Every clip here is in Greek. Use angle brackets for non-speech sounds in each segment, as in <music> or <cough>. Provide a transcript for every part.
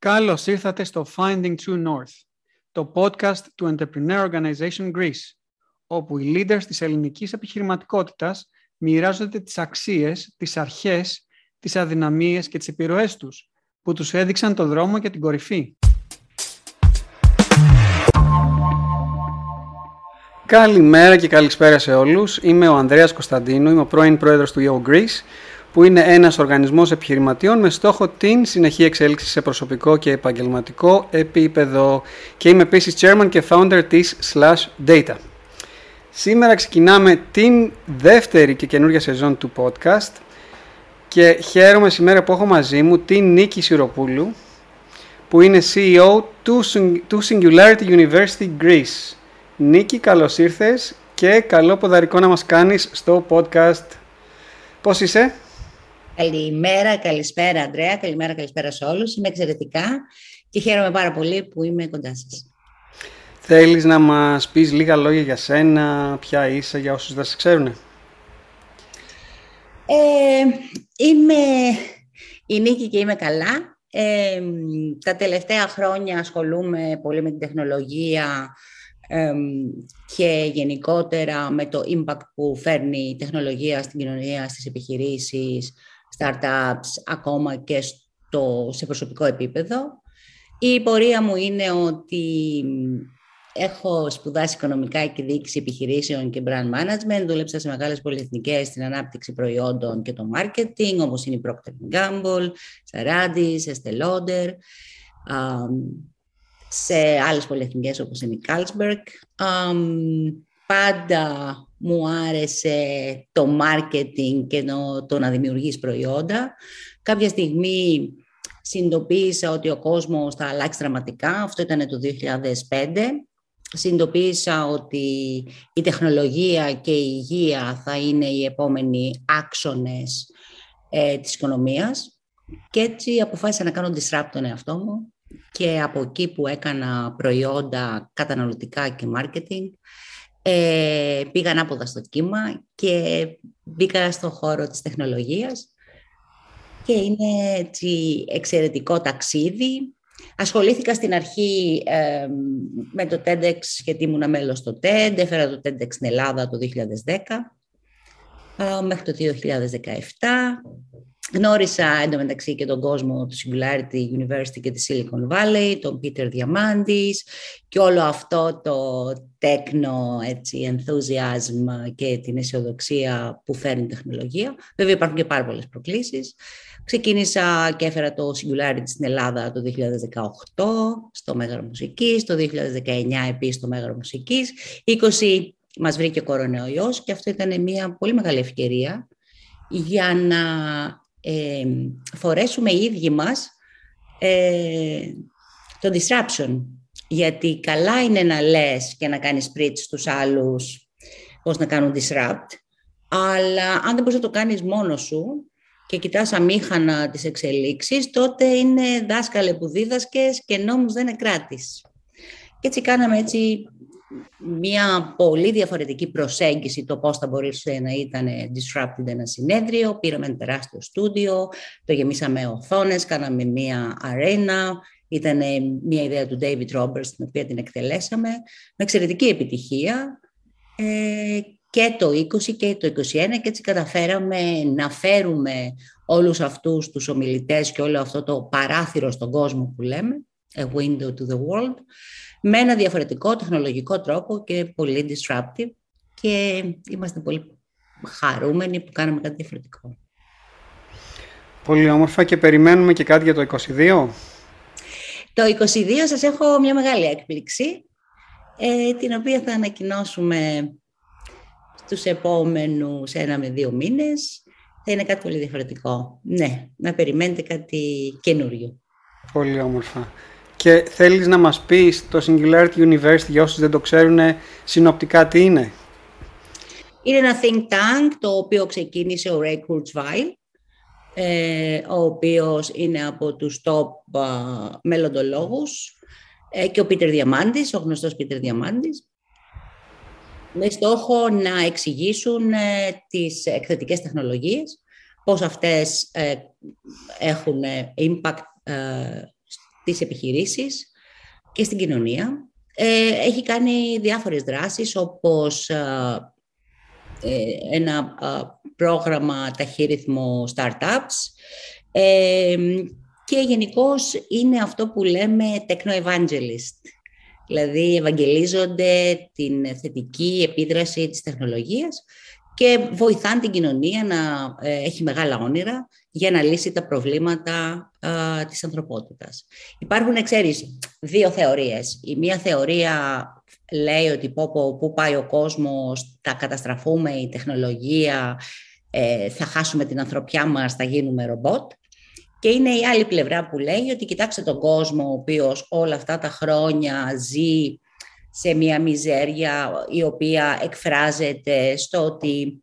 Καλώς ήρθατε στο Finding True North, το podcast του Entrepreneur Organization Greece, όπου οι leaders της ελληνικής επιχειρηματικότητας μοιράζονται τις αξίες, τις αρχές, τις αδυναμίες και τις επιρροές τους, που τους έδειξαν το δρόμο για την κορυφή. Καλημέρα και καλησπέρα σε όλους. Είμαι ο Ανδρέας Κωνσταντίνου, είμαι ο πρώην πρόεδρος του Yo Greece που είναι ένας οργανισμός επιχειρηματιών με στόχο την συνεχή εξέλιξη σε προσωπικό και επαγγελματικό επίπεδο και είμαι επίσης chairman και founder της Slash Data. Σήμερα ξεκινάμε την δεύτερη και καινούργια σεζόν του podcast και χαίρομαι σήμερα που έχω μαζί μου την Νίκη Σιροπούλου που είναι CEO του Singularity University Greece. Νίκη, καλώς ήρθες και καλό ποδαρικό να μας κάνεις στο podcast. Πώς είσαι; Καλημέρα, καλησπέρα Αντρέα, καλημέρα, καλησπέρα σε όλους. Είμαι εξαιρετικά και χαίρομαι πάρα πολύ που είμαι κοντά σας. Θέλεις να μας πεις λίγα λόγια για σένα, ποια είσαι, για όσους δεν σε ξέρουν. Ε, είμαι η Νίκη και είμαι καλά. Ε, τα τελευταία χρόνια ασχολούμαι πολύ με την τεχνολογία ε, και γενικότερα με το impact που φέρνει η τεχνολογία στην κοινωνία, στις επιχειρήσεις, startups, ακόμα και στο, σε προσωπικό επίπεδο. Η πορεία μου είναι ότι έχω σπουδάσει οικονομικά και διοίκηση επιχειρήσεων και brand management. Δούλεψα σε μεγάλες πολυεθνικές στην ανάπτυξη προϊόντων και το marketing, όπως είναι η Procter Gamble, Saradis, Estée Lauder, σε άλλες πολυεθνικές όπως είναι η Carlsberg. Πάντα μου άρεσε το marketing και το, το να δημιουργείς προϊόντα. Κάποια στιγμή συνειδητοποίησα ότι ο κόσμος θα αλλάξει δραματικά. Αυτό ήταν το 2005. Συνειδητοποίησα ότι η τεχνολογία και η υγεία θα είναι οι επόμενοι άξονες ε, της οικονομίας. Και έτσι αποφάσισα να κάνω disrupt τον εαυτό μου και από εκεί που έκανα προϊόντα καταναλωτικά και marketing ε, πήγα ανάποδα στο κύμα και μπήκα στον χώρο της τεχνολογίας και είναι έτσι εξαιρετικό ταξίδι. Ασχολήθηκα στην αρχή με το TEDx γιατί ήμουν μέλος στο TED, έφερα το TEDx στην Ελλάδα το 2010 μέχρι το 2017 Γνώρισα εντωμεταξύ και τον κόσμο του Singularity University και τη Silicon Valley, τον Peter Διαμάντης και όλο αυτό το τέκνο έτσι, enthusiasm και την αισιοδοξία που φέρνει η τεχνολογία. Βέβαια υπάρχουν και πάρα πολλές προκλήσεις. Ξεκίνησα και έφερα το Singularity στην Ελλάδα το 2018 στο Μέγαρο Μουσικής, το 2019 επίσης στο Μέγαρο Μουσικής. 20 μας βρήκε ο κορονοϊός και αυτό ήταν μια πολύ μεγάλη ευκαιρία για να ε, φορέσουμε οι ίδιοι μας ε, το disruption. Γιατί καλά είναι να λες και να κάνεις preach στους άλλους πώς να κάνουν disrupt, αλλά αν δεν μπορείς να το κάνεις μόνος σου και κοιτάς αμήχανα τις εξελίξεις, τότε είναι δάσκαλε που δίδασκες και νόμους δεν εκράτης. Και έτσι κάναμε έτσι μια πολύ διαφορετική προσέγγιση το πώς θα μπορούσε να ήταν disrupted ένα συνέδριο. Πήραμε ένα τεράστιο στούντιο, το γεμίσαμε οθόνες, κάναμε μια αρένα, ήταν μια ιδέα του David Roberts, την οποία την εκτελέσαμε, με εξαιρετική επιτυχία. Ε, και το 20 και το 21 και έτσι καταφέραμε να φέρουμε όλους αυτούς τους ομιλητές και όλο αυτό το παράθυρο στον κόσμο που λέμε, a window to the world, με ένα διαφορετικό τεχνολογικό τρόπο και πολύ disruptive και είμαστε πολύ χαρούμενοι που κάναμε κάτι διαφορετικό. Πολύ όμορφα και περιμένουμε και κάτι για το 22. Το 22 σας έχω μια μεγάλη έκπληξη, ε, την οποία θα ανακοινώσουμε στους επόμενους ένα με δύο μήνες. Θα είναι κάτι πολύ διαφορετικό. Ναι, να περιμένετε κάτι καινούριο. Πολύ όμορφα. Και θέλεις να μας πεις το Singularity University, για όσους δεν το ξέρουν, συνοπτικά τι είναι; Είναι ένα think tank το οποίο ξεκίνησε ο Ray Kurzweil, ε, ο οποίος είναι από τους top uh, μελλοντολόγους ε, και ο Πίτερ Διαμάντης, ο γνωστός Πίτερ Διαμάντης, με στόχο να εξηγήσουν ε, τις εκθετικές τεχνολογίες, πώς αυτές έχουν impact τις επιχειρήσεις και στην κοινωνία. Ε, έχει κάνει διάφορες δράσεις όπως ε, ένα πρόγραμμα ταχύρυθμο startups και γενικώς είναι αυτό που λέμε techno-evangelist. Δηλαδή ευαγγελίζονται την θετική επίδραση της τεχνολογίας και βοηθάνε την κοινωνία να ε, έχει μεγάλα όνειρα για να λύσει τα προβλήματα α, της ανθρωπότητας. Υπάρχουν, ξέρεις, δύο θεωρίες. Η μία θεωρία λέει ότι πω, πω, πού πάει ο κόσμος, θα καταστραφούμε η τεχνολογία, ε, θα χάσουμε την ανθρωπιά μας, θα γίνουμε ρομπότ. Και είναι η άλλη πλευρά που λέει ότι κοιτάξτε τον κόσμο ο οποίος όλα αυτά τα χρόνια ζει σε μια μιζέρια η οποία εκφράζεται στο ότι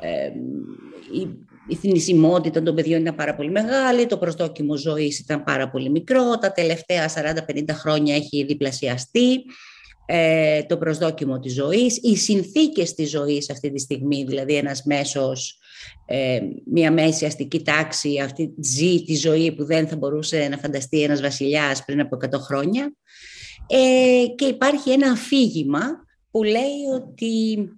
ε, η, η θνησιμότητα των παιδιών ήταν πάρα πολύ μεγάλη, το προσδόκιμο ζωής ήταν πάρα πολύ μικρό, τα τελευταία 40-50 χρόνια έχει διπλασιαστεί ε, το προσδόκιμο της ζωής, οι συνθήκες της ζωής αυτή τη στιγμή, δηλαδή ένας μέσος, ε, μια μέση αστική τάξη, αυτή ζει τη ζωή που δεν θα μπορούσε να φανταστεί ένας βασιλιάς πριν από 100 χρόνια. Ε, και υπάρχει ένα αφήγημα που λέει ότι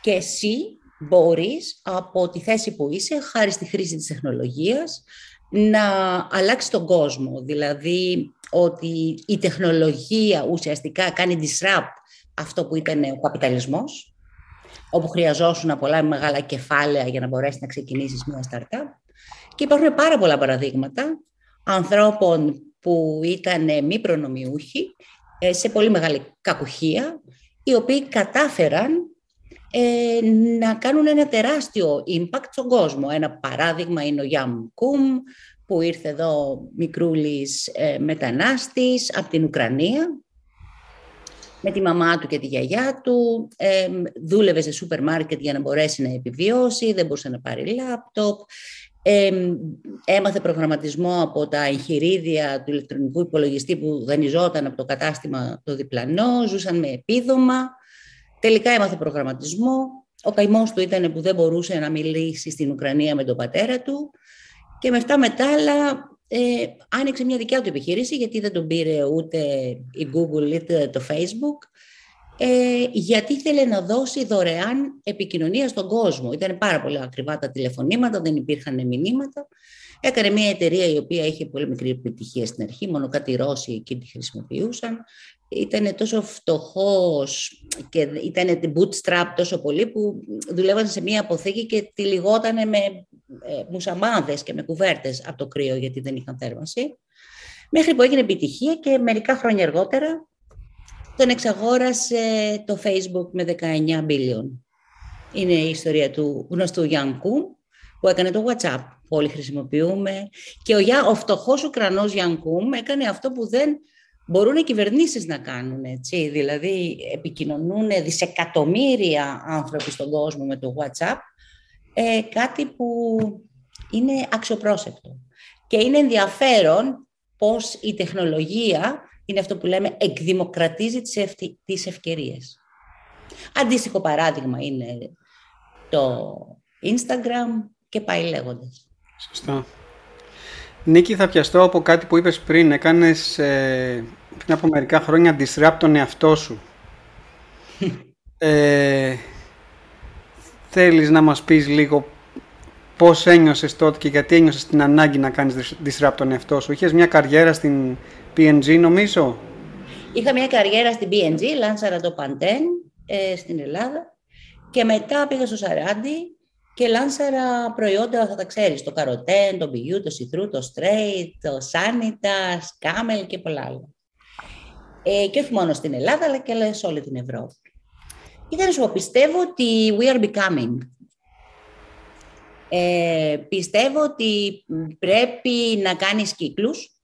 και εσύ μπορείς από τη θέση που είσαι, χάρη στη χρήση της τεχνολογίας, να αλλάξεις τον κόσμο. Δηλαδή ότι η τεχνολογία ουσιαστικά κάνει disrupt αυτό που ήταν ο καπιταλισμός, όπου χρειαζόσουν πολλά μεγάλα κεφάλαια για να μπορέσεις να ξεκινήσεις μια startup. Και υπάρχουν πάρα πολλά παραδείγματα ανθρώπων που ήταν μη προνομιούχοι, ε, σε πολύ μεγάλη κακουχία, οι οποίοι κατάφεραν ε, να κάνουν ένα τεράστιο impact στον κόσμο. Ένα παράδειγμα είναι ο Γιάμ Κουμ, που ήρθε εδώ μικρούλης ε, μετανάστης από την Ουκρανία, με τη μαμά του και τη γιαγιά του, ε, δούλευε σε σούπερ μάρκετ για να μπορέσει να επιβιώσει, δεν μπορούσε να πάρει λάπτοπ, ε, έμαθε προγραμματισμό από τα εγχειρίδια του ηλεκτρονικού υπολογιστή που δανειζόταν από το κατάστημα το διπλανό, ζούσαν με επίδομα, τελικά έμαθε προγραμματισμό, ο καημός του ήταν που δεν μπορούσε να μιλήσει στην Ουκρανία με τον πατέρα του, και με αυτά μετά, αλλά ε, άνοιξε μια δικιά του επιχείρηση, γιατί δεν τον πήρε ούτε η Google είτε το Facebook, ε, γιατί ήθελε να δώσει δωρεάν επικοινωνία στον κόσμο. Ήταν πάρα πολύ ακριβά τα τηλεφωνήματα, δεν υπήρχαν μηνύματα. Έκανε μια εταιρεία η οποία είχε πολύ μικρή επιτυχία στην αρχή, μόνο κάτι Ρώσοι εκεί τη χρησιμοποιούσαν. Ήταν τόσο φτωχός και ήταν bootstrap τόσο πολύ που δουλεύαν σε μια αποθήκη και τη λιγότανε με ε, μουσαμάδες και με κουβέρτες από το κρύο γιατί δεν είχαν θέρμανση. Μέχρι που έγινε επιτυχία και μερικά χρόνια αργότερα τον εξαγόρασε το Facebook με 19 billion. Είναι η ιστορία του γνωστού Γιάνκου που έκανε το WhatsApp που όλοι χρησιμοποιούμε. Και ο, ο φτωχός Ουκρανός Γιάνκουμ έκανε αυτό που δεν μπορούν οι κυβερνήσεις να κάνουν. Έτσι. Δηλαδή επικοινωνούν δισεκατομμύρια άνθρωποι στον κόσμο με το WhatsApp ε, κάτι που είναι αξιοπρόσεκτο. Και είναι ενδιαφέρον πώς η τεχνολογία είναι αυτό που λέμε εκδημοκρατίζει τις, ευκαιρίε. τις ευκαιρίες. Αντίστοιχο παράδειγμα είναι το Instagram και πάει λέγοντας. Σωστά. Νίκη, θα πιαστώ από κάτι που είπες πριν. Έκανες ε, πριν από μερικά χρόνια disrupt τον εαυτό σου. <laughs> ε, θέλεις να μας πεις λίγο πώς ένιωσες τότε και γιατί ένιωσες την ανάγκη να κάνεις disrupt τον εαυτό σου. Είχες μια καριέρα στην PNG νομίζω; Είχα μια καριέρα στην PNG, λάνσαρα το Pantene ε, στην Ελλάδα και μετά πήγα στο Σαράντι και λάνσαρα προϊόντα, θα τα ξέρεις, το καροτέν, το μπιγιού, το σιτρού, το straight, το σάνιτα, σκάμελ και πολλά άλλα. Ε, και όχι μόνο στην Ελλάδα, αλλά και σε όλη την Ευρώπη. Ήταν σου πιστεύω ότι we are becoming. Ε, πιστεύω ότι πρέπει να κάνεις κύκλους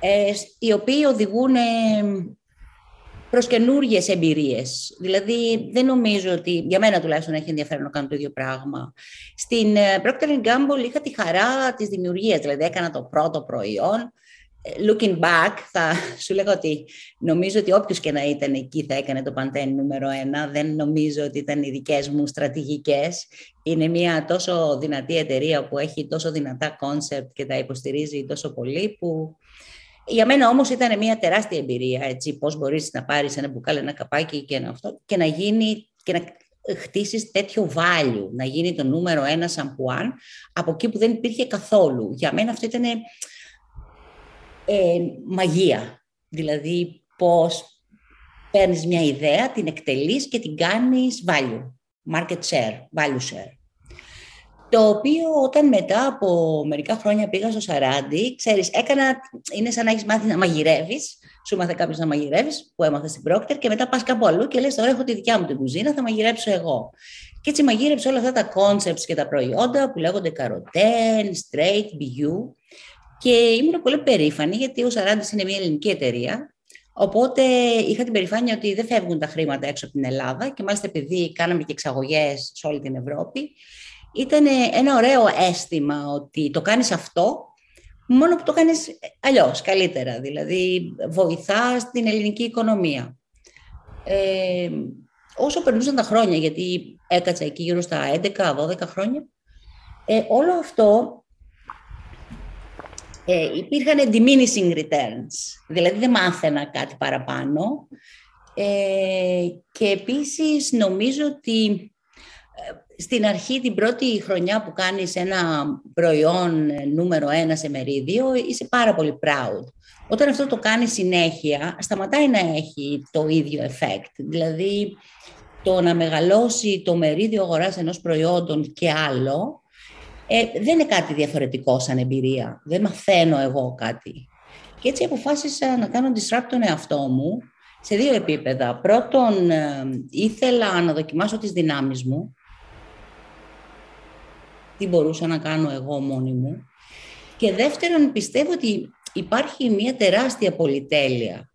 ε, οι οποίοι οδηγούν ε, προς καινούριε εμπειρίες. Δηλαδή, δεν νομίζω ότι, για μένα τουλάχιστον έχει ενδιαφέρον να κάνω το ίδιο πράγμα. Στην ε, Procter Gamble είχα τη χαρά της δημιουργίας, δηλαδή έκανα το πρώτο προϊόν, looking back, θα σου λέγω ότι νομίζω ότι όποιος και να ήταν εκεί θα έκανε το Pantene νούμερο ένα. Δεν νομίζω ότι ήταν οι δικές μου στρατηγικές. Είναι μια τόσο δυνατή εταιρεία που έχει τόσο δυνατά concept και τα υποστηρίζει τόσο πολύ που... Για μένα όμως ήταν μια τεράστια εμπειρία, έτσι, πώς μπορείς να πάρεις ένα μπουκάλι, ένα καπάκι και να, αυτό, και να γίνει και να χτίσεις τέτοιο value, να γίνει το νούμερο ένα σαμπουάν από εκεί που δεν υπήρχε καθόλου. Για μένα αυτό ήταν ε, μαγεία. Δηλαδή πώς παίρνεις μια ιδέα, την εκτελείς και την κάνεις value, market share, value share. Το οποίο όταν μετά από μερικά χρόνια πήγα στο Σαράντι, ξέρεις, έκανα, είναι σαν να έχεις μάθει να μαγειρεύεις, σου μάθε κάποιος να μαγειρεύεις, που έμαθε στην Procter, και μετά πας κάπου αλλού και λες: Τώρα έχω τη δικιά μου την κουζίνα, θα μαγειρέψω εγώ. Και έτσι μαγείρεψε όλα αυτά τα concepts και τα προϊόντα που λέγονται καροτέν, straight, BU. Και ήμουν πολύ περήφανη γιατί ο Σαράντης είναι μια ελληνική εταιρεία. Οπότε είχα την περηφάνεια ότι δεν φεύγουν τα χρήματα έξω από την Ελλάδα και μάλιστα επειδή κάναμε και εξαγωγές σε όλη την Ευρώπη, ήταν ένα ωραίο αίσθημα ότι το κάνεις αυτό μόνο που το κάνεις αλλιώς, καλύτερα. Δηλαδή βοηθάς την ελληνική οικονομία. Ε, όσο περνούσαν τα χρόνια, γιατί έκατσα εκεί γύρω στα 11-12 χρόνια, ε, όλο αυτό ε, υπήρχαν diminishing returns, δηλαδή δεν μάθαινα κάτι παραπάνω. Ε, και επίσης νομίζω ότι ε, στην αρχή, την πρώτη χρονιά που κάνεις ένα προϊόν νούμερο ένα σε μερίδιο, είσαι πάρα πολύ proud. Όταν αυτό το κάνεις συνέχεια, σταματάει να έχει το ίδιο effect. Δηλαδή, το να μεγαλώσει το μερίδιο αγοράς ενός προϊόντων και άλλο, ε, δεν είναι κάτι διαφορετικό σαν εμπειρία. Δεν μαθαίνω εγώ κάτι. Και έτσι αποφάσισα να κάνω disrupt τον εαυτό μου σε δύο επίπεδα. Πρώτον, ε, ήθελα να δοκιμάσω τις δυνάμεις μου. Τι μπορούσα να κάνω εγώ μόνη μου. Και δεύτερον, πιστεύω ότι υπάρχει μια τεράστια πολυτέλεια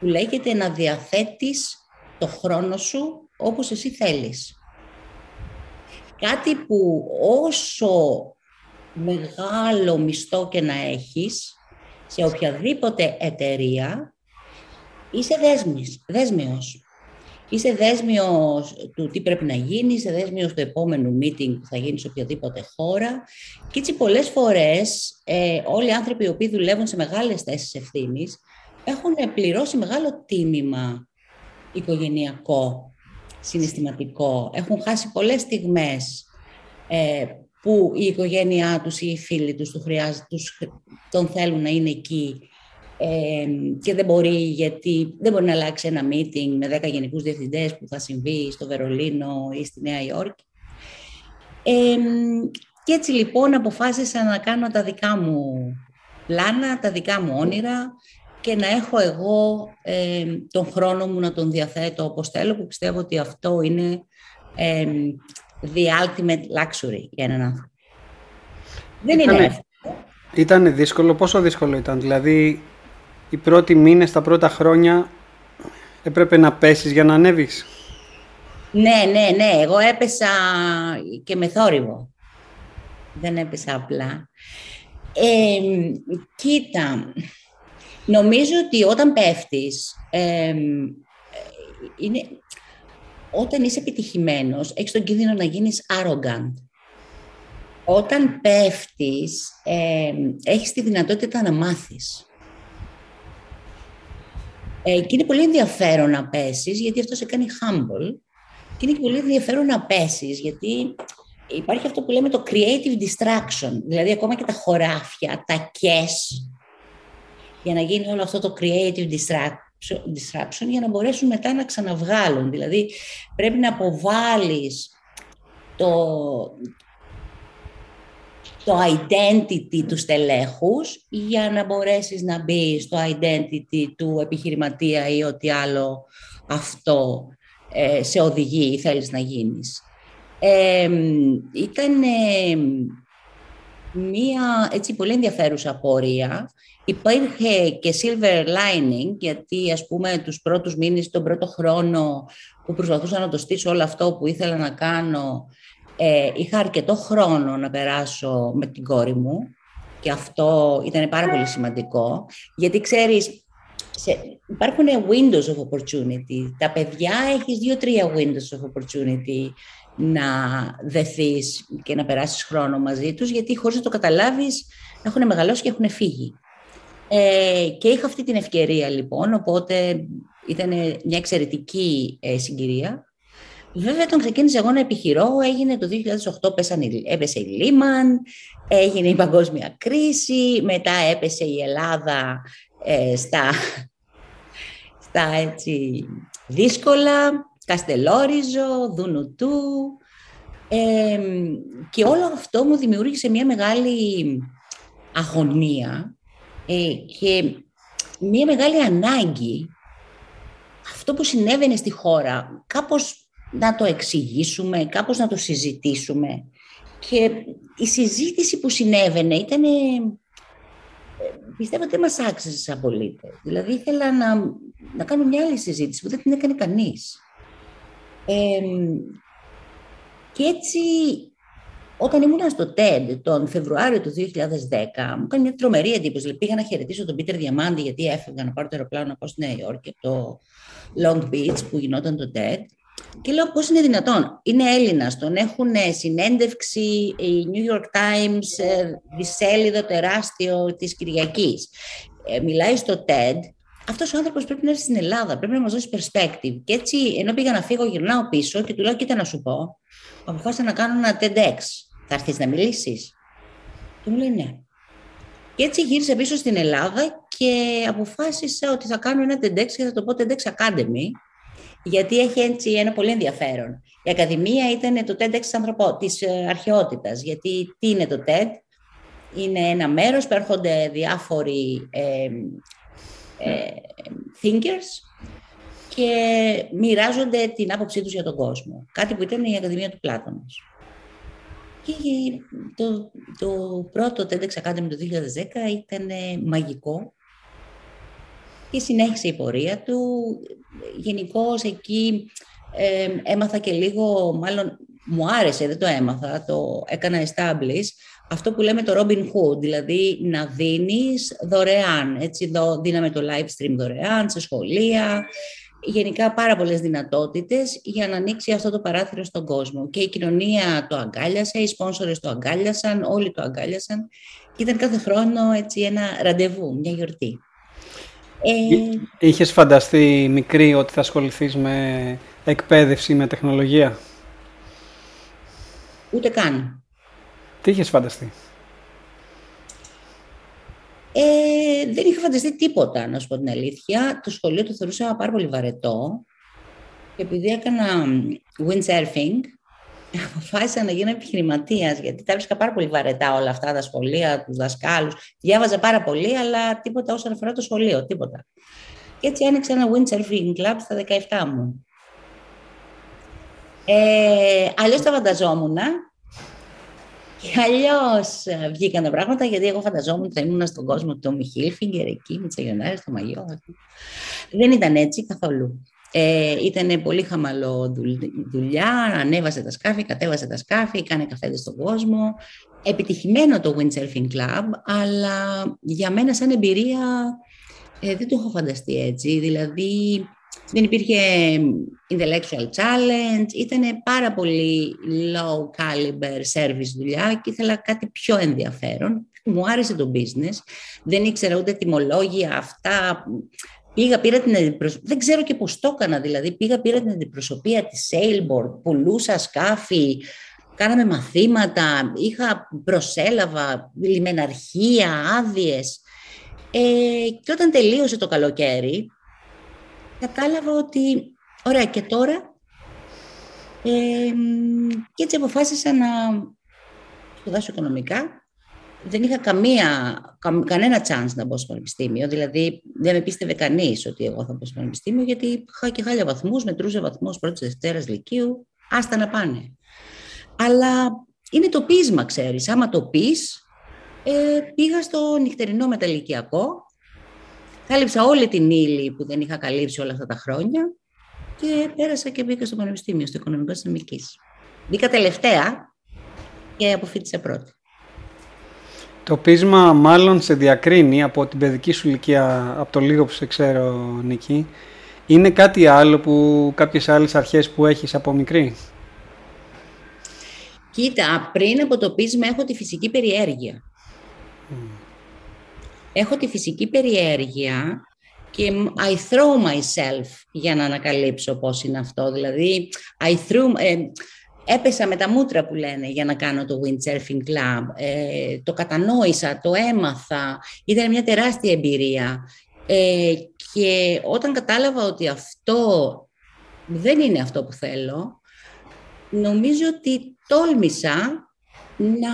που λέγεται να διαθέτεις το χρόνο σου όπως εσύ θέλεις. Κάτι που όσο μεγάλο μισθό και να έχεις, σε οποιαδήποτε εταιρεία, είσαι δέσμης, δέσμιος. Είσαι δέσμιος του τι πρέπει να γίνει, είσαι δέσμιος του επόμενου meeting που θα γίνει σε οποιαδήποτε χώρα. Και έτσι πολλές φορές ε, όλοι οι άνθρωποι οι οποίοι δουλεύουν σε μεγάλες θέσεις ευθύνης έχουν πληρώσει μεγάλο τίμημα οικογενειακό συναισθηματικό. Έχουν χάσει πολλές στιγμές ε, που η οικογένειά τους ή οι φίλοι τους, του χρειάζεται, τους, τον θέλουν να είναι εκεί ε, και δεν μπορεί γιατί δεν μπορεί να αλλάξει ένα meeting με 10 γενικούς διευθυντές που θα συμβεί στο Βερολίνο ή στη Νέα Υόρκη. Ε, και έτσι λοιπόν αποφάσισα να κάνω τα δικά μου πλάνα, τα δικά μου όνειρα και να έχω εγώ ε, τον χρόνο μου να τον διαθέτω όπως θέλω, που πιστεύω ότι αυτό είναι ε, the ultimate luxury για έναν άνθρωπο. Δεν είναι εύκολο. Ήταν δύσκολο. Πόσο δύσκολο ήταν, δηλαδή οι πρώτοι μήνες, τα πρώτα χρόνια έπρεπε να πέσεις για να ανέβεις; Ναι, ναι, ναι. Εγώ έπεσα και με θόρυβο. Δεν έπεσα απλά. Ε, κοίτα, Νομίζω ότι όταν πέφτεις, είναι, όταν είσαι επιτυχημένος, έχεις τον κίνδυνο να γίνεις arrogant. Όταν πέφτεις, ε, έχεις τη δυνατότητα να μάθεις. Ε, και είναι πολύ ενδιαφέρον να πέσεις, γιατί αυτό σε κάνει humble. Και είναι και πολύ ενδιαφέρον να πέσεις, γιατί υπάρχει αυτό που λέμε το creative distraction. Δηλαδή, ακόμα και τα χωράφια, τα κες, για να γίνει όλο αυτό το creative disruption για να μπορέσουν μετά να ξαναβγάλουν. Δηλαδή πρέπει να αποβάλεις το, το identity τους στελέχους για να μπορέσεις να μπεις στο identity του επιχειρηματία ή ό,τι άλλο αυτό ε, σε οδηγεί ή θέλεις να γίνεις. Ε, ήταν μία έτσι πολύ ενδιαφέρουσα πορεία Υπήρχε και silver lining, γιατί ας πούμε τους πρώτους μήνες, τον πρώτο χρόνο που προσπαθούσα να το στήσω όλο αυτό που ήθελα να κάνω, ε, είχα αρκετό χρόνο να περάσω με την κόρη μου. Και αυτό ήταν πάρα πολύ σημαντικό, γιατί ξέρεις, σε, υπάρχουν windows of opportunity. Τα παιδιά έχεις δύο-τρία windows of opportunity να δεθείς και να περάσεις χρόνο μαζί τους, γιατί χωρίς να το καταλάβεις έχουν μεγαλώσει και έχουν φύγει. Ε, και είχα αυτή την ευκαιρία λοιπόν, οπότε ήταν μια εξαιρετική ε, συγκυρία. Βέβαια, όταν ξεκίνησα εγώ να επιχειρώ, έγινε το 2008, πέσανε, έπεσε η Λίμαν, έγινε η παγκόσμια κρίση, μετά έπεσε η Ελλάδα ε, στα, <laughs> στα έτσι, δύσκολα, Καστελόριζο, Δουνουτού. Ε, και όλο αυτό μου δημιούργησε μια μεγάλη αγωνία ε, και μια μεγάλη ανάγκη αυτό που συνέβαινε στη χώρα κάπως να το εξηγήσουμε, κάπως να το συζητήσουμε. Και η συζήτηση που συνέβαινε ήταν, ε, πιστεύω ότι δεν μας άξιζε σαν πολίτες. Δηλαδή ήθελα να, να κάνω μια άλλη συζήτηση που δεν την έκανε κανείς. Και έτσι όταν ήμουν στο TED τον Φεβρουάριο του 2010, μου έκανε μια τρομερή εντύπωση. Δηλαδή, πήγα να χαιρετήσω τον Πίτερ Διαμάντη, γιατί έφευγα να πάρω το αεροπλάνο να πάω στη Νέα Υόρκη, το Long Beach που γινόταν το TED. Και λέω πώς είναι δυνατόν; Είναι Έλληνας, τον έχουν συνέντευξη η New York Times, ε, δισέλιδο τεράστιο της Κυριακής. Ε, μιλάει στο TED. Αυτός ο άνθρωπος πρέπει να έρθει στην Ελλάδα, πρέπει να μας δώσει perspective. Και έτσι, ενώ πήγα να φύγω, γυρνάω πίσω και του λέω, κοίτα να σου πω, αποφάσισα να κάνω ένα TEDx. Θα έρθεις να μιλήσεις; Και μου λέει ναι. Και έτσι γύρισα πίσω στην Ελλάδα και αποφάσισα ότι θα κάνω ένα TEDx και θα το πω TEDx Academy, γιατί έχει έτσι ένα πολύ ενδιαφέρον. Η Ακαδημία ήταν το TEDx της, ανθρωπο... της ε, αρχαιότητας, γιατί τι είναι το TED, είναι ένα μέρος που έρχονται διάφοροι ε, ε, thinkers και μοιράζονται την άποψή τους για τον κόσμο. Κάτι που ήταν η Ακαδημία του Πλάτωνας. Και το, το πρώτο TEDx Academy το 2010 ήταν μαγικό και συνέχισε η πορεία του. Γενικώς εκεί ε, έμαθα και λίγο, μάλλον μου άρεσε, δεν το έμαθα, το έκανα establish, αυτό που λέμε το Robin Hood, δηλαδή να δίνεις δωρεάν. Έτσι, δίναμε το live stream δωρεάν σε σχολεία, γενικά πάρα πολλές δυνατότητες για να ανοίξει αυτό το παράθυρο στον κόσμο. Και η κοινωνία το αγκάλιασε, οι σπόνσορες το αγκάλιασαν, όλοι το αγκάλιασαν. Και ήταν κάθε χρόνο έτσι ένα ραντεβού, μια γιορτή. Ε... Είχες φανταστεί μικρή ότι θα ασχοληθείς με εκπαίδευση, με τεχνολογία; Ούτε καν. Τι είχες φανταστεί; Ε, δεν είχα φανταστεί τίποτα, να σου πω την αλήθεια. Το σχολείο το θεωρούσα πάρα πολύ βαρετό. Και επειδή έκανα windsurfing, <laughs> αποφάσισα να γίνω επιχειρηματίας, γιατί τα βρίσκα πάρα πολύ βαρετά όλα αυτά τα σχολεία, τους δασκάλους. Διάβαζα πάρα πολύ, αλλά τίποτα όσον αφορά το σχολείο, τίποτα. Και έτσι άνοιξα ένα windsurfing club στα 17 μου. Ε, Αλλιώς τα φανταζόμουν και αλλιώς βγήκαν τα πράγματα, γιατί εγώ φανταζόμουν ότι θα ήμουν στον κόσμο του Τόμι Χίλφιγκερ εκεί, με τις αγιονάρες, το μαγιό. Δεν ήταν έτσι καθόλου. Ε, ήταν πολύ χαμαλό δουλειά, ανέβασε τα σκάφη, κατέβασε τα σκάφη, κάνει καφέδες στον κόσμο. Επιτυχημένο το Windsurfing Club, αλλά για μένα σαν εμπειρία ε, δεν το έχω φανταστεί έτσι. Δηλαδή δεν υπήρχε intellectual challenge, ήταν πάρα πολύ low caliber service δουλειά και ήθελα κάτι πιο ενδιαφέρον. Μου άρεσε το business, δεν ήξερα ούτε τιμολόγια αυτά, Πήγα, πήρα την αντιπροσωπεία, δεν ξέρω και πώς το έκανα, δηλαδή πήγα, πήρα την αντιπροσωπεία της Sailboard, πουλούσα σκάφη, κάναμε μαθήματα, είχα προσέλαβα λιμεναρχία, άδειες. Ε, και όταν τελείωσε το καλοκαίρι, κατάλαβα ότι, ωραία και τώρα, ε, και έτσι αποφάσισα να σπουδάσω οικονομικά δεν είχα καμία, κανένα chance να μπω στο πανεπιστήμιο. Δηλαδή, δεν με πίστευε κανείς ότι εγώ θα μπω στο πανεπιστήμιο, γιατί είχα και χάλια βαθμούς, μετρούσε βαθμούς πρώτης Δευτέρας Λυκείου. Άστα να πάνε. Αλλά είναι το πείσμα, ξέρεις. Άμα το πεις, ε, πήγα στο νυχτερινό μεταλλικιακό. Κάλυψα όλη την ύλη που δεν είχα καλύψει όλα αυτά τα χρόνια και πέρασα και μπήκα στο Πανεπιστήμιο, στο Οικονομικό Συνομική. Μπήκα τελευταία και αποφύτησα πρώτη. Το πείσμα μάλλον σε διακρίνει από την παιδική σου ηλικία, από το λίγο που σε ξέρω Νίκη. Είναι κάτι άλλο που κάποιες άλλες αρχές που έχεις από μικρή; Κοίτα, πριν από το πείσμα έχω τη φυσική περιέργεια. Έχω τη φυσική περιέργεια και I throw myself για να ανακαλύψω πώς είναι αυτό. Δηλαδή, I threw, ε, έπεσα με τα μούτρα που λένε για να κάνω το windsurfing club. Ε, το κατανόησα, το έμαθα. Ήταν μια τεράστια εμπειρία. Ε, και όταν κατάλαβα ότι αυτό δεν είναι αυτό που θέλω, νομίζω ότι τόλμησα να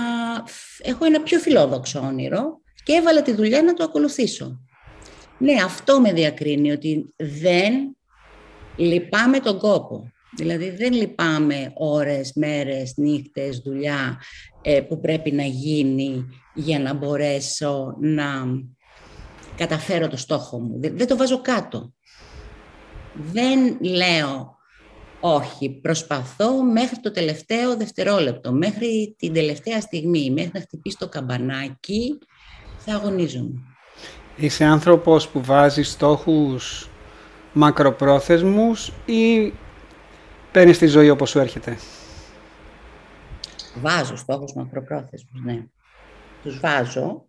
έχω ένα πιο φιλόδοξο όνειρο και έβαλα τη δουλειά να το ακολουθήσω. Ναι, αυτό με διακρίνει, ότι δεν λυπάμαι τον κόπο. Δηλαδή δεν λυπάμαι ώρες, μέρες, νύχτες, δουλειά ε, που πρέπει να γίνει για να μπορέσω να καταφέρω το στόχο μου. Δεν, το βάζω κάτω. Δεν λέω όχι, προσπαθώ μέχρι το τελευταίο δευτερόλεπτο, μέχρι την τελευταία στιγμή, μέχρι να χτυπήσει το καμπανάκι, θα αγωνίζομαι. Είσαι άνθρωπος που βάζεις στόχους μακροπρόθεσμους ή παίρνεις τη ζωή όπως σου έρχεται; Βάζω στόχους μακροπρόθεσμους, ναι. Τους βάζω.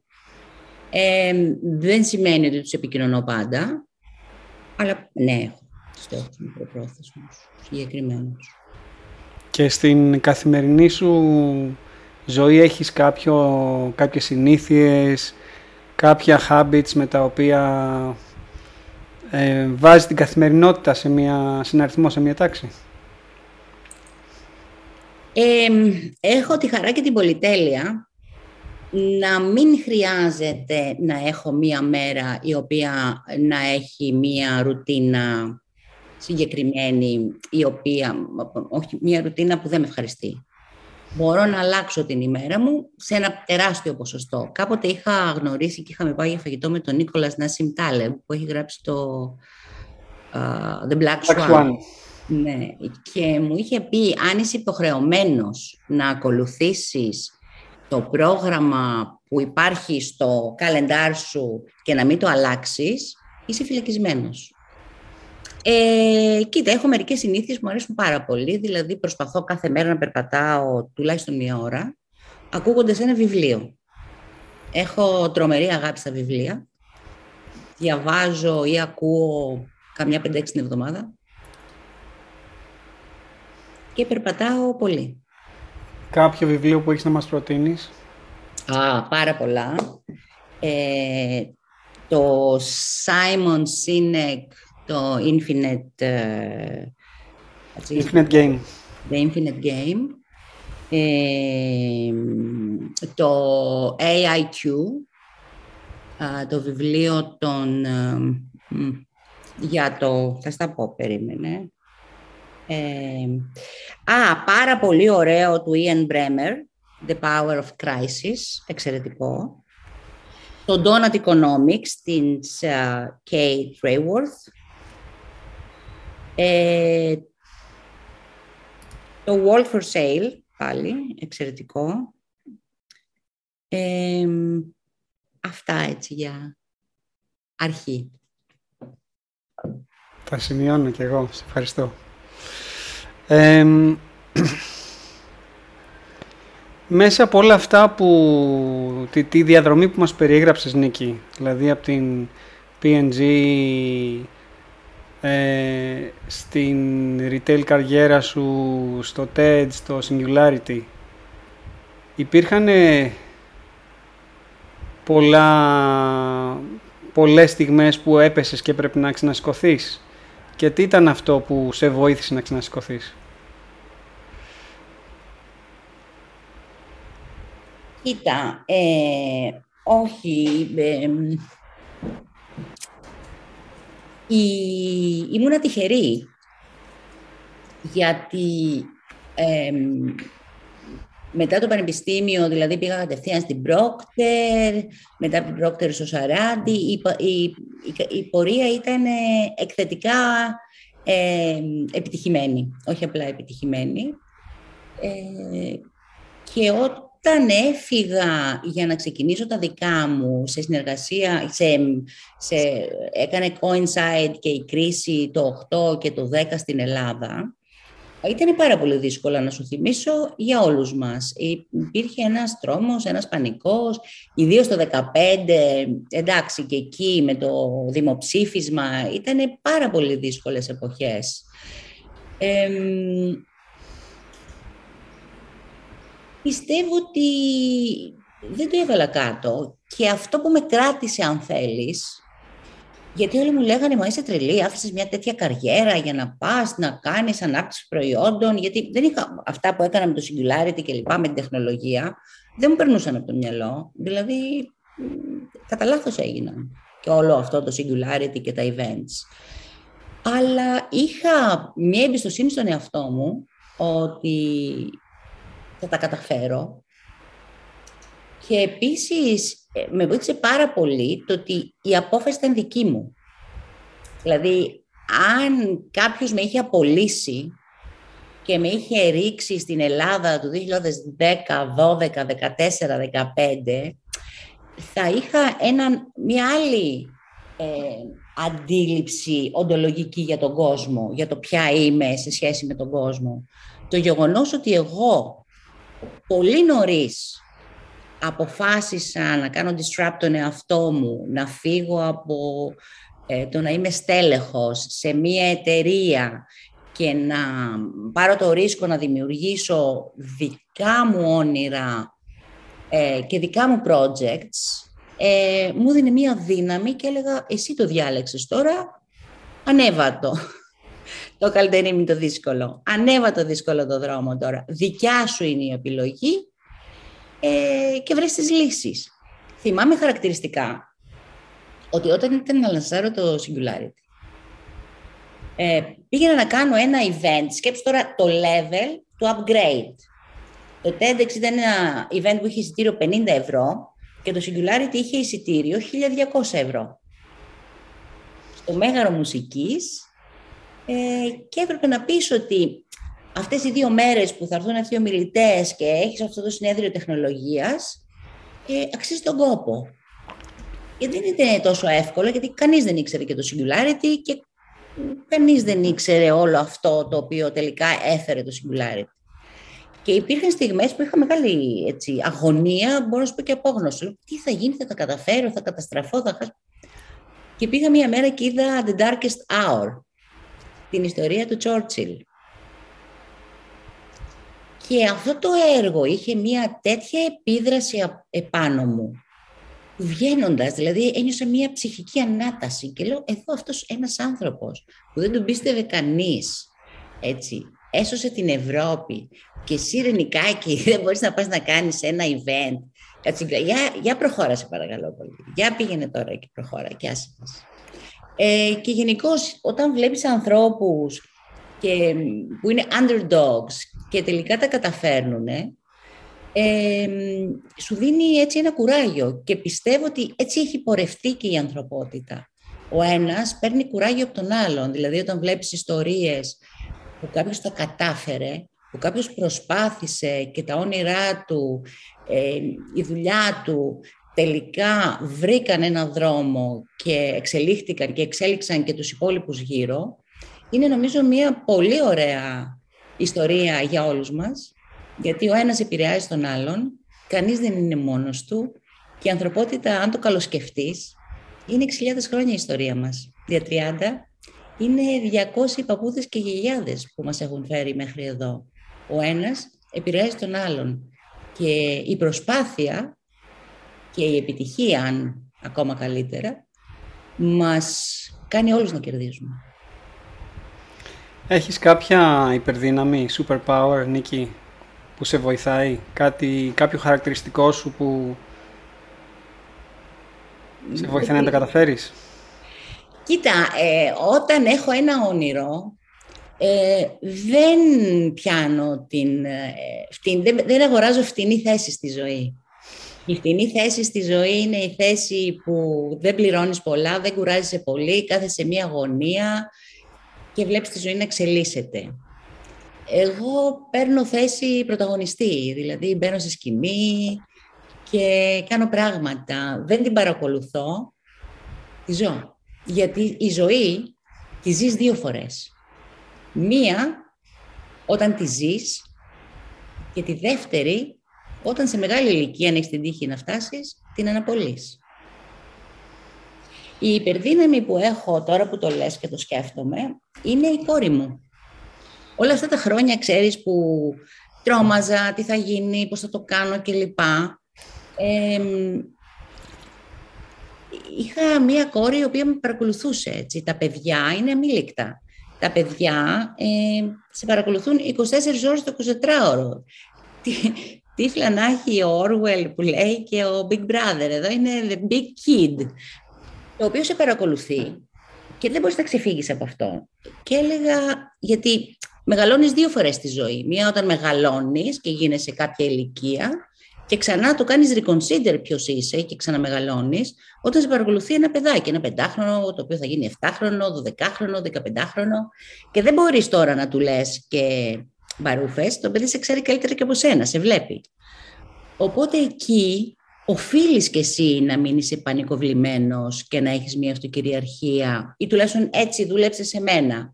Ε, δεν σημαίνει ότι τους επικοινωνώ πάντα, αλλά ναι, έχω στόχους μακροπρόθεσμους, συγκεκριμένους. Και στην καθημερινή σου ζωή έχεις κάποιο, κάποιες συνήθειες, κάποια habits με τα οποία ε, βάζεις την καθημερινότητα σε μια συναριθμό, σε μια τάξη; έχω τη χαρά και την πολυτέλεια να μην χρειάζεται να έχω μία μέρα η οποία να έχει μία ρουτίνα συγκεκριμένη, η οποία, όχι μία ρουτίνα που δεν με ευχαριστεί μπορώ να αλλάξω την ημέρα μου σε ένα τεράστιο ποσοστό. Κάποτε είχα γνωρίσει και είχαμε πάει για φαγητό με τον Νίκολας Νάσιμ Τάλεμ που έχει γράψει το uh, The Black Swan. Ναι, και μου είχε πει αν είσαι υποχρεωμένος να ακολουθήσεις το πρόγραμμα που υπάρχει στο καλεντάρ σου και να μην το αλλάξεις, είσαι φυλακισμένος. Ε, κοίτα, έχω μερικές συνήθειες που μου αρέσουν πάρα πολύ. Δηλαδή, προσπαθώ κάθε μέρα να περπατάω τουλάχιστον μία ώρα, ακούγοντας ένα βιβλίο. Έχω τρομερή αγάπη στα βιβλία. Διαβάζω ή ακούω καμιά 5-6 την εβδομάδα. Και περπατάω πολύ. Κάποιο βιβλίο που έχεις να μας προτείνεις; Α, πάρα πολλά. Ε, το Simon Sinek το Infinite, uh, Infinite Game. The Infinite Game. Ε, το AIQ, το βιβλίο των... για το... Θα στα πω, περίμενε. Ε, α, πάρα πολύ ωραίο του Ian Bremer, The Power of Crisis, εξαιρετικό. Το Donut Economics, της uh, Kate Rayworth. Ε, το Wall for Sale, πάλι, εξαιρετικό. Ε, αυτά έτσι για αρχή. Θα σημειώνω και εγώ. Σε ευχαριστώ. Ε, <clears throat> μέσα από όλα αυτά που... Τη, τη διαδρομή που μας περιέγραψες, Νίκη, δηλαδή από την PNG ε, στην retail καριέρα σου, στο TED, στο Singularity, υπήρχαν πολλά, πολλές στιγμές που έπεσες και πρέπει να ξανασηκωθείς; Και τι ήταν αυτό που σε βοήθησε να ξανασηκωθείς; Κοίτα, ε, όχι, ε, η... ήμουνα τυχερή γιατί μετά το πανεπιστήμιο, δηλαδή πήγα κατευθείαν στην Πρόκτερ, μετά από την Πρόκτερ στο Σαράντι, η, η, η, πορεία ήταν εκθετικά ε, επιτυχημένη, όχι απλά επιτυχημένη. Ε, και όταν όταν έφυγα για να ξεκινήσω τα δικά μου σε συνεργασία, σε, σε, έκανε coincide και η κρίση το 8 και το 10 στην Ελλάδα, ήταν πάρα πολύ δύσκολο να σου θυμίσω για όλους μας. Υπήρχε ένας τρόμος, ένας πανικός, ιδίως το 2015, εντάξει και εκεί με το δημοψήφισμα, ήταν πάρα πολύ δύσκολες εποχές. Πιστεύω ότι δεν το έβαλα κάτω και αυτό που με κράτησε αν θέλεις γιατί όλοι μου λέγανε, μα είσαι τρελή, άφησες μια τέτοια καριέρα για να πας, να κάνεις ανάπτυξη προϊόντων, γιατί δεν είχα αυτά που έκανα με το Singularity και λοιπά, με την τεχνολογία, δεν μου περνούσαν από το μυαλό. Δηλαδή, κατά λάθος έγιναν και όλο αυτό το Singularity και τα events. Αλλά είχα μια εμπιστοσύνη στον εαυτό μου ότι θα τα καταφέρω. Και επίσης ε, με βοήθησε πάρα πολύ το ότι η απόφαση ήταν δική μου. Δηλαδή, αν κάποιος με είχε απολύσει και με είχε ρίξει στην Ελλάδα του 2010, 12, 14, 15, θα είχα έναν, μια άλλη ε, αντίληψη οντολογική για τον κόσμο, για το ποια είμαι σε σχέση με τον κόσμο. Το γεγονός ότι εγώ πολύ νωρίς αποφάσισα να κάνω disrupt τον εαυτό μου, να φύγω από ε, το να είμαι στέλεχος σε μία εταιρεία και να πάρω το ρίσκο να δημιουργήσω δικά μου όνειρα ε, και δικά μου projects, ε, μου δίνει μία δύναμη και έλεγα εσύ το διάλεξες τώρα, ανέβα το. Το καλύτερο είναι το δύσκολο. Ανέβα το δύσκολο το δρόμο τώρα. Δικιά σου είναι η επιλογή ε, και βρες τις λύσεις. Θυμάμαι χαρακτηριστικά ότι όταν ήταν να λανσάρω το Singularity, ε, πήγαινα να κάνω ένα event, σκέψου τώρα το level του upgrade. Το TEDx ήταν ένα event που είχε εισιτήριο 50 ευρώ και το Singularity είχε εισιτήριο 1200 ευρώ. Στο Μέγαρο Μουσικής ε, και έπρεπε να πεις ότι αυτές οι δύο μέρες που θα έρθουν αυτοί οι ομιλητές και έχεις αυτό το συνέδριο τεχνολογίας, ε, αξίζει τον κόπο. Γιατί δεν είναι τόσο εύκολο, γιατί κανείς δεν ήξερε και το Singularity και κανείς δεν ήξερε όλο αυτό το οποίο τελικά έφερε το Singularity. Και υπήρχαν στιγμές που είχα μεγάλη έτσι, αγωνία, μπορώ να σου πω και απόγνωση. Τι θα γίνει, θα τα καταφέρω, θα καταστραφώ, θα χάσω. Και πήγα μία μέρα και είδα The Darkest Hour, την ιστορία του Churchill. Και αυτό το έργο είχε μια τέτοια επίδραση επάνω μου, βγαίνοντας, δηλαδή ένιωσα μια ψυχική ανάταση και λέω εδώ αυτός ένας άνθρωπος που δεν τον πίστευε κανείς, έτσι, έσωσε την Ευρώπη και εσύ και <laughs> δεν μπορείς να πας να κάνεις ένα event. Έτσι, για, για προχώρα σε παρακαλώ πολύ. Για πήγαινε τώρα και προχώρα και άσε μας. Ε, και γενικώ όταν βλέπεις ανθρώπους και, που είναι underdogs και τελικά τα καταφέρνουν, ε, σου δίνει έτσι ένα κουράγιο και πιστεύω ότι έτσι έχει πορευτεί και η ανθρωπότητα. Ο ένας παίρνει κουράγιο από τον άλλον, δηλαδή όταν βλέπεις ιστορίες που κάποιος τα κατάφερε, που κάποιος προσπάθησε και τα όνειρά του, ε, η δουλειά του τελικά βρήκαν έναν δρόμο και εξελίχθηκαν και εξέλιξαν και τους υπόλοιπους γύρω, είναι νομίζω μια πολύ ωραία ιστορία για όλους μας, γιατί ο ένας επηρεάζει τον άλλον, κανείς δεν είναι μόνος του και η ανθρωπότητα, αν το καλοσκεφτείς, είναι 6.000 χρόνια η ιστορία μας. Για 30 είναι 200 παππούδες και γιαγιάδες που μας έχουν φέρει μέχρι εδώ. Ο ένας επηρεάζει τον άλλον και η προσπάθεια και η επιτυχία, αν ακόμα καλύτερα, μας κάνει όλους να κερδίζουμε. Έχεις κάποια υπερδύναμη, superpower, Νίκη, που σε βοηθάει, κάτι, κάποιο χαρακτηριστικό σου που σε βοηθάει να τα καταφέρεις; Κοίτα, ε, όταν έχω ένα όνειρο, ε, δεν πιάνω την, ε, δεν, δεν αγοράζω φτηνή θέση στη ζωή. Η φτηνή θέση στη ζωή είναι η θέση που δεν πληρώνεις πολλά, δεν κουράζεσαι πολύ, κάθεσαι σε μία γωνία και βλέπεις τη ζωή να εξελίσσεται. Εγώ παίρνω θέση πρωταγωνιστή, δηλαδή μπαίνω στη σκηνή και κάνω πράγματα. Δεν την παρακολουθώ, τη ζω. Γιατί η ζωή τη ζεις δύο φορές. Μία όταν τη ζεις και τη δεύτερη όταν σε μεγάλη ηλικία, αν έχεις την τύχη να φτάσεις, την αναπολύς. Η υπερδύναμη που έχω τώρα που το λες και το σκέφτομαι είναι η κόρη μου. Όλα αυτά τα χρόνια, ξέρεις, που τρόμαζα, τι θα γίνει, πώς θα το κάνω κλπ. Ε, είχα μία κόρη η οποία με παρακολουθούσε, έτσι. Τα παιδιά είναι αμήλικτα. Τα παιδιά ε, σε παρακολουθούν 24 ώρες το 24ωρο. Τι, τύφλα να έχει ο Orwell που λέει και ο Big Brother. Εδώ είναι the big kid, το οποίο σε παρακολουθεί και δεν μπορείς να ξεφύγεις από αυτό. Και έλεγα, γιατί μεγαλώνεις δύο φορές στη ζωή. Μία όταν μεγαλώνεις και γίνεσαι κάποια ηλικία και ξανά το κάνεις reconsider ποιος είσαι και ξαναμεγαλώνεις όταν σε παρακολουθεί ένα παιδάκι, ένα πεντάχρονο, το οποίο θα γίνει 7χρονο, 12χρονο, 15χρονο και δεν μπορείς τώρα να του λες και μπαρούφες, το παιδί σε ξέρει καλύτερα και από σένα, σε βλέπει. Οπότε εκεί οφείλεις κι εσύ να μην είσαι πανικοβλημένος και να έχεις μια αυτοκυριαρχία ή τουλάχιστον έτσι δούλεψε σε μένα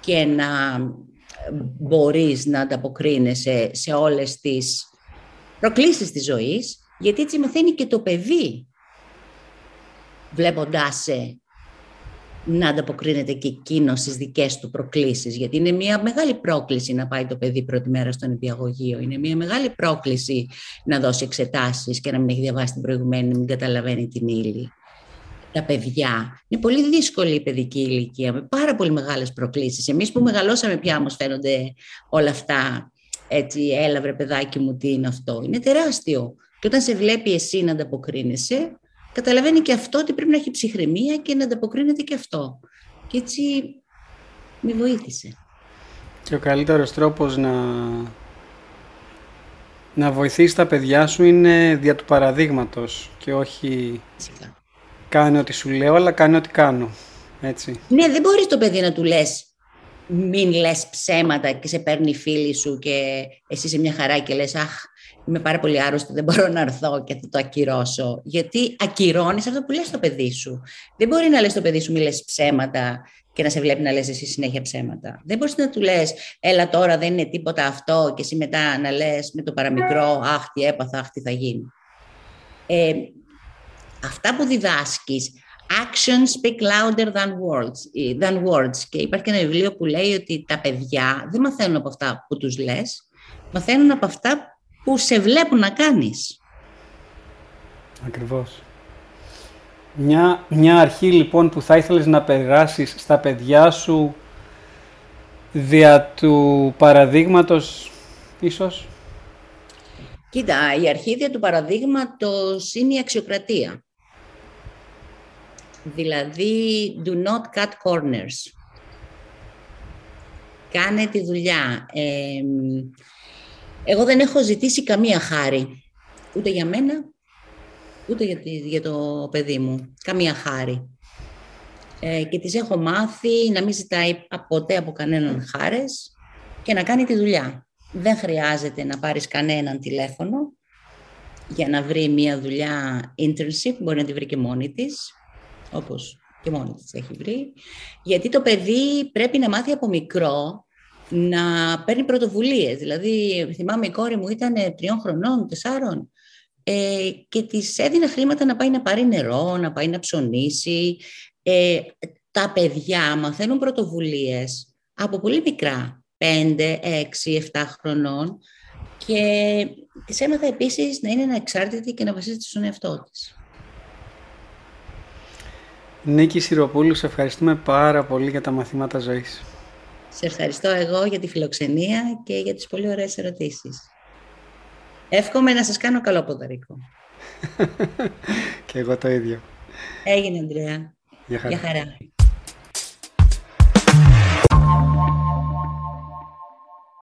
και να μπορείς να ανταποκρίνεσαι σε όλες τις προκλήσεις της ζωής, γιατί έτσι μαθαίνει και το παιδί βλέποντάς σε να ανταποκρίνεται και εκείνο στις δικές του προκλήσεις. Γιατί είναι μια μεγάλη πρόκληση να πάει το παιδί πρώτη μέρα στον υπηαγωγείο. Είναι μια μεγάλη πρόκληση να δώσει εξετάσεις και να μην έχει διαβάσει την προηγουμένη, να μην καταλαβαίνει την ύλη. Τα παιδιά. Είναι πολύ δύσκολη η παιδική ηλικία, με πάρα πολύ μεγάλες προκλήσεις. Εμείς που μεγαλώσαμε πια όμως φαίνονται όλα αυτά. Έτσι, έλα βρε παιδάκι μου, τι είναι αυτό. Είναι τεράστιο. Και όταν σε βλέπει εσύ να ανταποκρίνεσαι, καταλαβαίνει και αυτό ότι πρέπει να έχει ψυχραιμία και να ανταποκρίνεται και αυτό. Και έτσι με βοήθησε. Και ο καλύτερος τρόπος να, να βοηθήσει τα παιδιά σου είναι δια του παραδείγματος και όχι Φυσικά. κάνε ό,τι σου λέω, αλλά κάνε ό,τι κάνω. Έτσι. Ναι, δεν μπορείς το παιδί να του λες μην λες ψέματα και σε παίρνει φίλη σου και εσύ σε μια χαρά και λες αχ, είμαι πάρα πολύ άρρωστη, δεν μπορώ να έρθω και θα το ακυρώσω. Γιατί ακυρώνεις αυτό που λες στο παιδί σου. Δεν μπορεί να λες στο παιδί σου μη λες ψέματα και να σε βλέπει να λες εσύ συνέχεια ψέματα. Δεν μπορείς να του λες, έλα τώρα δεν είναι τίποτα αυτό και εσύ μετά να λες με το παραμικρό, αχ τι έπαθα, αχ τι θα γίνει. Ε, αυτά που διδάσκεις, actions speak louder than words, than words. Και υπάρχει και ένα βιβλίο που λέει ότι τα παιδιά δεν μαθαίνουν από αυτά που τους λες, μαθαίνουν από αυτά που σε βλέπουν να κάνεις. Ακριβώς. Μια, μια αρχή λοιπόν που θα ήθελες να περάσεις στα παιδιά σου δια του παραδείγματος ίσως; Κοίτα, η αρχή δια του παραδείγματος είναι η αξιοκρατία. Δηλαδή, do not cut corners. Κάνε τη δουλειά. Ε, εγώ δεν έχω ζητήσει καμία χάρη. Ούτε για μένα, ούτε για, για το παιδί μου. Καμία χάρη. Ε, και τις έχω μάθει να μην ζητάει ποτέ από κανέναν χάρες και να κάνει τη δουλειά. Δεν χρειάζεται να πάρεις κανέναν τηλέφωνο για να βρει μια δουλειά internship, μπορεί να τη βρει και μόνη της, όπως και μόνη της έχει βρει. Γιατί το παιδί πρέπει να μάθει από μικρό να παίρνει πρωτοβουλίες. Δηλαδή, θυμάμαι η κόρη μου ήταν τριών χρονών, τεσσάρων ε, και της έδινε χρήματα να πάει να πάρει νερό, να πάει να ψωνίσει. Ε, τα παιδιά μαθαίνουν πρωτοβουλίες από πολύ μικρά, πέντε, έξι, εφτά χρονών και της έμαθα επίσης να είναι ανεξάρτητη και να βασίζεται στον εαυτό της. Νίκη Σιροπούλου, σε ευχαριστούμε πάρα πολύ για τα μαθήματα ζωής. Σε ευχαριστώ εγώ για τη φιλοξενία και για τις πολύ ωραίες ερωτήσεις. Εύχομαι να σας κάνω καλό ποδαρικό. <laughs> και εγώ το ίδιο. Έγινε, Αντρέα. Για χαρά. Για χαρά.